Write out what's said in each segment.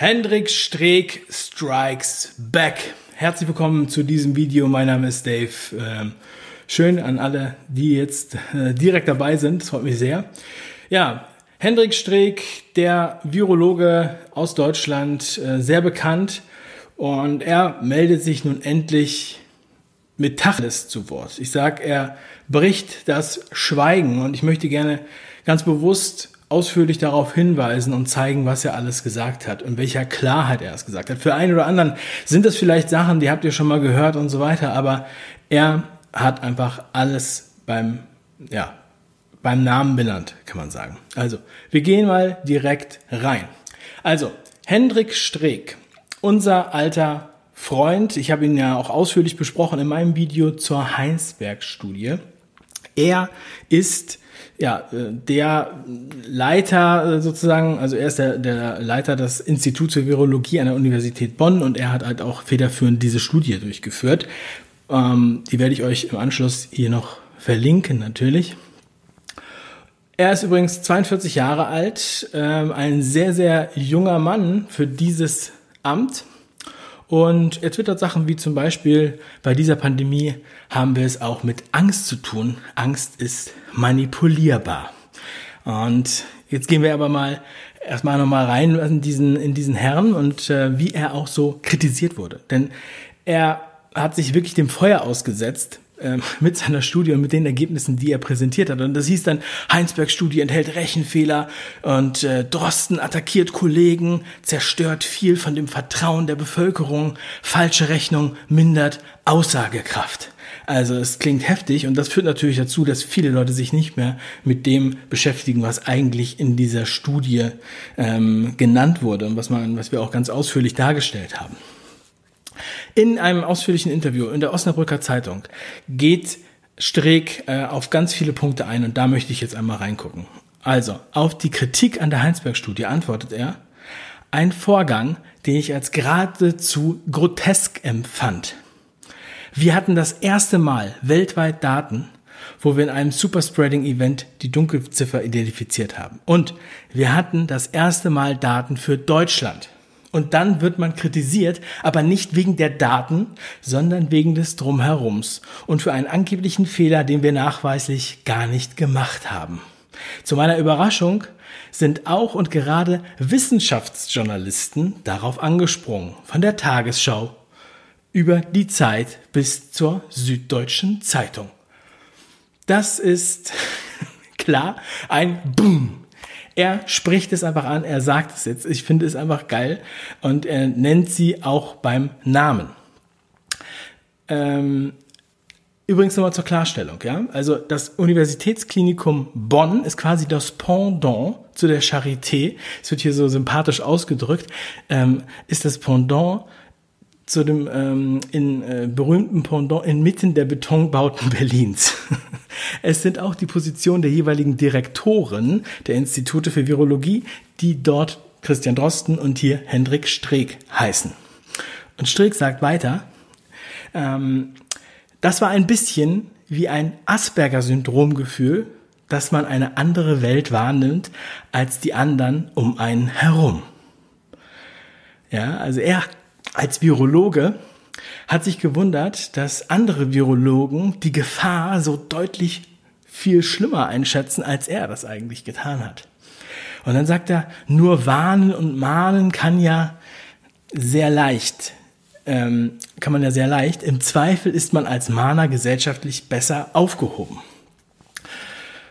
Hendrik Streeck strikes back. Herzlich willkommen zu diesem Video. Mein Name ist Dave. Ähm, schön an alle, die jetzt äh, direkt dabei sind. Das freut mich sehr. Ja, Hendrik Streeck, der Virologe aus Deutschland, äh, sehr bekannt. Und er meldet sich nun endlich mit Tacheles zu Wort. Ich sag, er bricht das Schweigen und ich möchte gerne ganz bewusst ausführlich darauf hinweisen und zeigen, was er alles gesagt hat und welcher Klarheit er es gesagt hat. Für einen oder anderen sind das vielleicht Sachen, die habt ihr schon mal gehört und so weiter, aber er hat einfach alles beim, ja, beim Namen benannt, kann man sagen. Also, wir gehen mal direkt rein. Also, Hendrik Streeck, unser alter Freund, ich habe ihn ja auch ausführlich besprochen in meinem Video zur Heinsberg-Studie. Er ist ja, äh, der Leiter äh, sozusagen, also er ist der, der Leiter des Instituts für Virologie an der Universität Bonn und er hat halt auch federführend diese Studie durchgeführt. Ähm, die werde ich euch im Anschluss hier noch verlinken natürlich. Er ist übrigens 42 Jahre alt, ähm, ein sehr, sehr junger Mann für dieses Amt. Und er twittert Sachen wie zum Beispiel, bei dieser Pandemie haben wir es auch mit Angst zu tun. Angst ist manipulierbar. Und jetzt gehen wir aber mal erstmal nochmal rein in diesen, in diesen Herrn und äh, wie er auch so kritisiert wurde. Denn er hat sich wirklich dem Feuer ausgesetzt, mit seiner Studie und mit den Ergebnissen, die er präsentiert hat. Und das hieß dann, Heinsberg-Studie enthält Rechenfehler und äh, Drosten attackiert Kollegen, zerstört viel von dem Vertrauen der Bevölkerung, falsche Rechnung mindert Aussagekraft. Also es klingt heftig und das führt natürlich dazu, dass viele Leute sich nicht mehr mit dem beschäftigen, was eigentlich in dieser Studie ähm, genannt wurde und was, man, was wir auch ganz ausführlich dargestellt haben. In einem ausführlichen Interview in der Osnabrücker Zeitung geht Streeck äh, auf ganz viele Punkte ein und da möchte ich jetzt einmal reingucken. Also, auf die Kritik an der Heinsberg-Studie antwortet er, ein Vorgang, den ich als geradezu grotesk empfand. Wir hatten das erste Mal weltweit Daten, wo wir in einem Superspreading-Event die Dunkelziffer identifiziert haben. Und wir hatten das erste Mal Daten für Deutschland. Und dann wird man kritisiert, aber nicht wegen der Daten, sondern wegen des Drumherums und für einen angeblichen Fehler, den wir nachweislich gar nicht gemacht haben. Zu meiner Überraschung sind auch und gerade Wissenschaftsjournalisten darauf angesprungen, von der Tagesschau über die Zeit bis zur Süddeutschen Zeitung. Das ist klar ein Boom er spricht es einfach an, er sagt es jetzt. Ich finde es einfach geil und er nennt sie auch beim Namen. Ähm, übrigens nochmal zur Klarstellung, ja. Also das Universitätsklinikum Bonn ist quasi das Pendant zu der Charité. Es wird hier so sympathisch ausgedrückt. Ähm, ist das Pendant zu dem ähm, in äh, berühmten Pendant inmitten der Betonbauten Berlins. es sind auch die Positionen der jeweiligen Direktoren der Institute für Virologie, die dort Christian Drosten und hier Hendrik Streeck heißen. Und Streeck sagt weiter, ähm, das war ein bisschen wie ein Asperger-Syndrom-Gefühl, dass man eine andere Welt wahrnimmt als die anderen um einen herum. Ja, also er als Virologe hat sich gewundert, dass andere Virologen die Gefahr so deutlich viel schlimmer einschätzen, als er das eigentlich getan hat. Und dann sagt er, nur warnen und mahnen kann ja sehr leicht, ähm, kann man ja sehr leicht. Im Zweifel ist man als Mahner gesellschaftlich besser aufgehoben.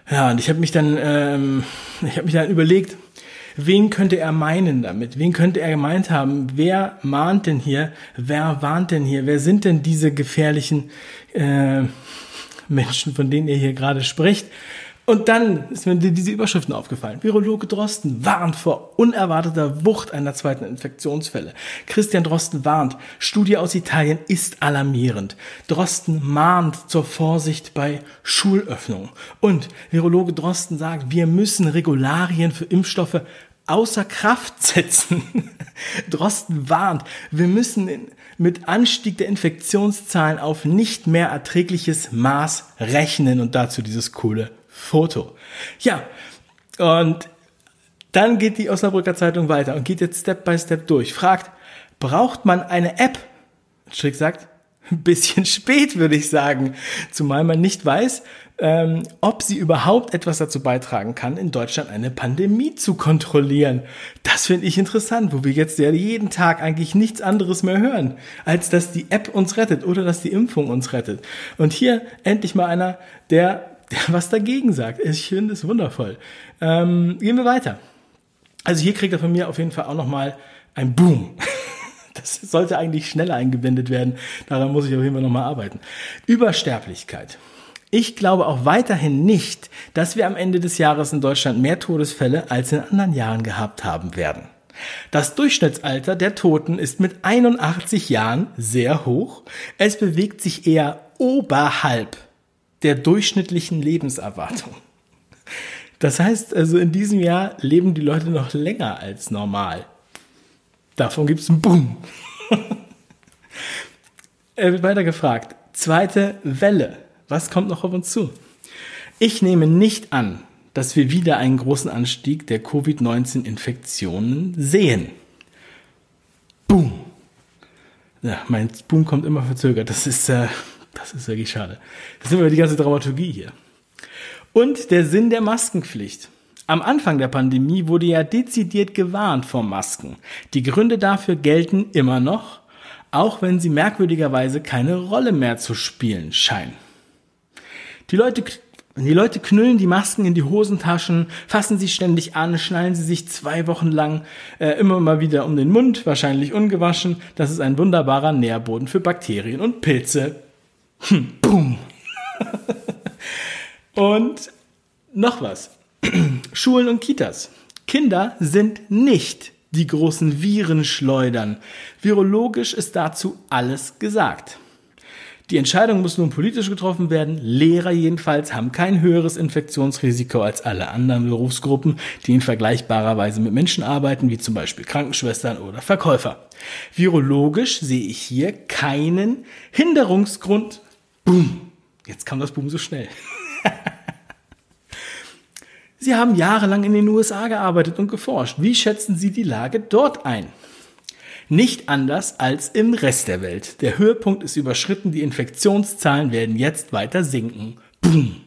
Ja, und ich habe mich dann, ähm, ich habe mich dann überlegt, Wen könnte er meinen damit? Wen könnte er gemeint haben? Wer mahnt denn hier? Wer warnt denn hier? Wer sind denn diese gefährlichen äh, Menschen, von denen er hier gerade spricht? Und dann ist mir diese Überschriften aufgefallen. Virologe Drosten warnt vor unerwarteter Wucht einer zweiten Infektionsfälle. Christian Drosten warnt, Studie aus Italien ist alarmierend. Drosten mahnt zur Vorsicht bei Schulöffnungen. Und Virologe Drosten sagt, wir müssen Regularien für Impfstoffe außer Kraft setzen. Drosten warnt, wir müssen mit Anstieg der Infektionszahlen auf nicht mehr erträgliches Maß rechnen und dazu dieses coole Foto. Ja, und Dann geht die Osnabrücker Zeitung weiter und geht jetzt Step by Step durch. Fragt, braucht man eine App? Strick sagt, ein bisschen spät, würde ich sagen. Zumal man nicht weiß, ähm, ob sie überhaupt etwas dazu beitragen kann, in Deutschland eine Pandemie zu kontrollieren. Das finde ich interessant, wo wir jetzt ja jeden Tag eigentlich nichts anderes mehr hören, als dass die App uns rettet oder dass die Impfung uns rettet. Und hier endlich mal einer, der, der was dagegen sagt. Ich finde es wundervoll. Ähm, gehen wir weiter. Also hier kriegt er von mir auf jeden Fall auch nochmal ein Boom. Das sollte eigentlich schneller eingeblendet werden. Daran muss ich auf jeden Fall nochmal arbeiten. Übersterblichkeit. Ich glaube auch weiterhin nicht, dass wir am Ende des Jahres in Deutschland mehr Todesfälle als in anderen Jahren gehabt haben werden. Das Durchschnittsalter der Toten ist mit 81 Jahren sehr hoch. Es bewegt sich eher oberhalb der durchschnittlichen Lebenserwartung. Das heißt also, in diesem Jahr leben die Leute noch länger als normal. Davon gibt es einen Boom. er wird weiter gefragt. Zweite Welle. Was kommt noch auf uns zu? Ich nehme nicht an, dass wir wieder einen großen Anstieg der Covid-19-Infektionen sehen. Boom. Ja, mein Boom kommt immer verzögert. Das ist, äh, das ist wirklich schade. Das ist immer die ganze Dramaturgie hier. Und der Sinn der Maskenpflicht. Am Anfang der Pandemie wurde ja dezidiert gewarnt vor Masken. Die Gründe dafür gelten immer noch, auch wenn sie merkwürdigerweise keine Rolle mehr zu spielen scheinen. Die Leute, die Leute knüllen die Masken in die Hosentaschen, fassen sie ständig an, schnallen sie sich zwei Wochen lang äh, immer mal wieder um den Mund, wahrscheinlich ungewaschen. Das ist ein wunderbarer Nährboden für Bakterien und Pilze. Hm, boom. und noch was. Schulen und Kitas. Kinder sind nicht die großen Virenschleudern. Virologisch ist dazu alles gesagt. Die Entscheidung muss nun politisch getroffen werden. Lehrer jedenfalls haben kein höheres Infektionsrisiko als alle anderen Berufsgruppen, die in vergleichbarer Weise mit Menschen arbeiten, wie zum Beispiel Krankenschwestern oder Verkäufer. Virologisch sehe ich hier keinen Hinderungsgrund. Boom. Jetzt kam das Boom so schnell. Sie haben jahrelang in den USA gearbeitet und geforscht. Wie schätzen Sie die Lage dort ein? Nicht anders als im Rest der Welt. Der Höhepunkt ist überschritten, die Infektionszahlen werden jetzt weiter sinken. Boom.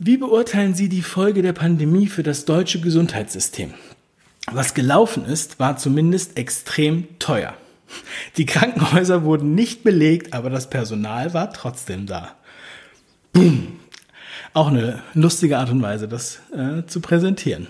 Wie beurteilen Sie die Folge der Pandemie für das deutsche Gesundheitssystem? Was gelaufen ist, war zumindest extrem teuer. Die Krankenhäuser wurden nicht belegt, aber das Personal war trotzdem da. Boom. Auch eine lustige Art und Weise, das äh, zu präsentieren.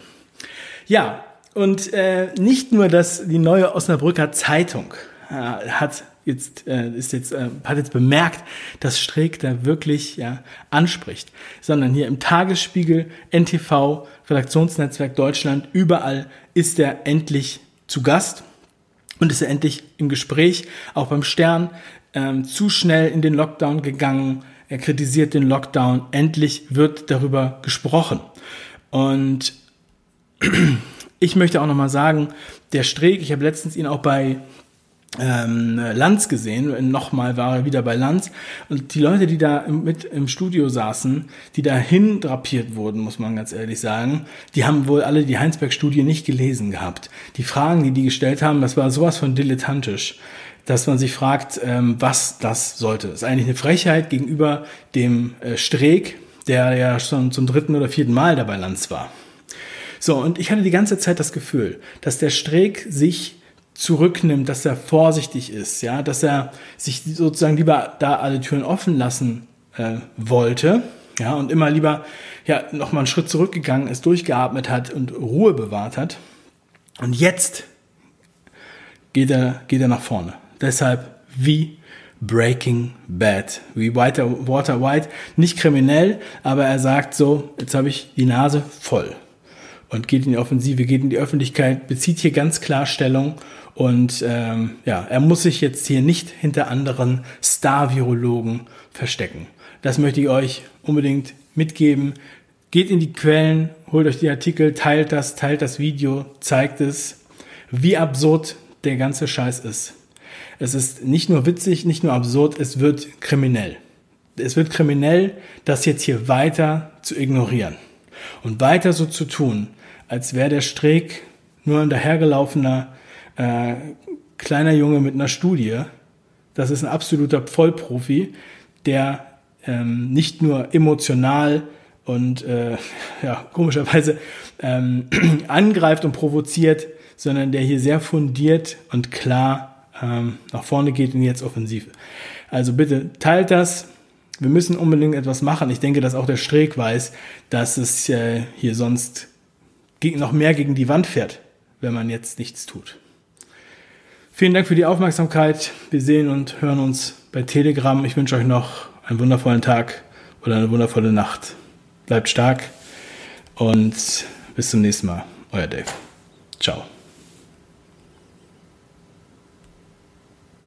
Ja, und äh, nicht nur, dass die neue Osnabrücker Zeitung äh, hat jetzt äh, ist jetzt äh, hat jetzt bemerkt, dass Streeck da wirklich ja anspricht, sondern hier im Tagesspiegel, NTV, Redaktionsnetzwerk Deutschland, überall ist er endlich zu Gast und ist er endlich im Gespräch, auch beim Stern, ähm, zu schnell in den Lockdown gegangen. Er kritisiert den Lockdown. Endlich wird darüber gesprochen. Und ich möchte auch nochmal sagen, der Streeck, ich habe letztens ihn auch bei ähm, Lanz gesehen, nochmal war er wieder bei Lanz und die Leute, die da mit im Studio saßen, die dahin drapiert wurden, muss man ganz ehrlich sagen, die haben wohl alle die Heinsberg-Studie nicht gelesen gehabt. Die Fragen, die die gestellt haben, das war sowas von dilettantisch, dass man sich fragt, ähm, was das sollte. Das ist eigentlich eine Frechheit gegenüber dem äh, Streeck, der ja schon zum dritten oder vierten Mal dabei Lanz war. So, und ich hatte die ganze Zeit das Gefühl, dass der Streeck sich zurücknimmt, dass er vorsichtig ist, ja, dass er sich sozusagen lieber da alle Türen offen lassen äh, wollte, ja, und immer lieber ja nochmal einen Schritt zurückgegangen ist, durchgeatmet hat und Ruhe bewahrt hat. Und jetzt geht er, geht er nach vorne. Deshalb wie Breaking Bad, wie Walter, Walter White, nicht kriminell, aber er sagt so, jetzt habe ich die Nase voll und geht in die Offensive, geht in die Öffentlichkeit, bezieht hier ganz klar Stellung und ähm, ja, er muss sich jetzt hier nicht hinter anderen Star-Virologen verstecken. Das möchte ich euch unbedingt mitgeben. Geht in die Quellen, holt euch die Artikel, teilt das, teilt das Video, zeigt es, wie absurd der ganze Scheiß ist. Es ist nicht nur witzig, nicht nur absurd, es wird kriminell. Es wird kriminell, das jetzt hier weiter zu ignorieren. Und weiter so zu tun, als wäre der Streeck nur ein dahergelaufener äh, kleiner Junge mit einer Studie, das ist ein absoluter Vollprofi, der ähm, nicht nur emotional und äh, ja, komischerweise ähm, angreift und provoziert, sondern der hier sehr fundiert und klar ähm, nach vorne geht in jetzt Offensive. Also bitte teilt das. Wir müssen unbedingt etwas machen. Ich denke, dass auch der Streeck weiß, dass es äh, hier sonst noch mehr gegen die Wand fährt, wenn man jetzt nichts tut. Vielen Dank für die Aufmerksamkeit. Wir sehen und hören uns bei Telegram. Ich wünsche euch noch einen wundervollen Tag oder eine wundervolle Nacht. Bleibt stark und bis zum nächsten Mal. Euer Dave. Ciao.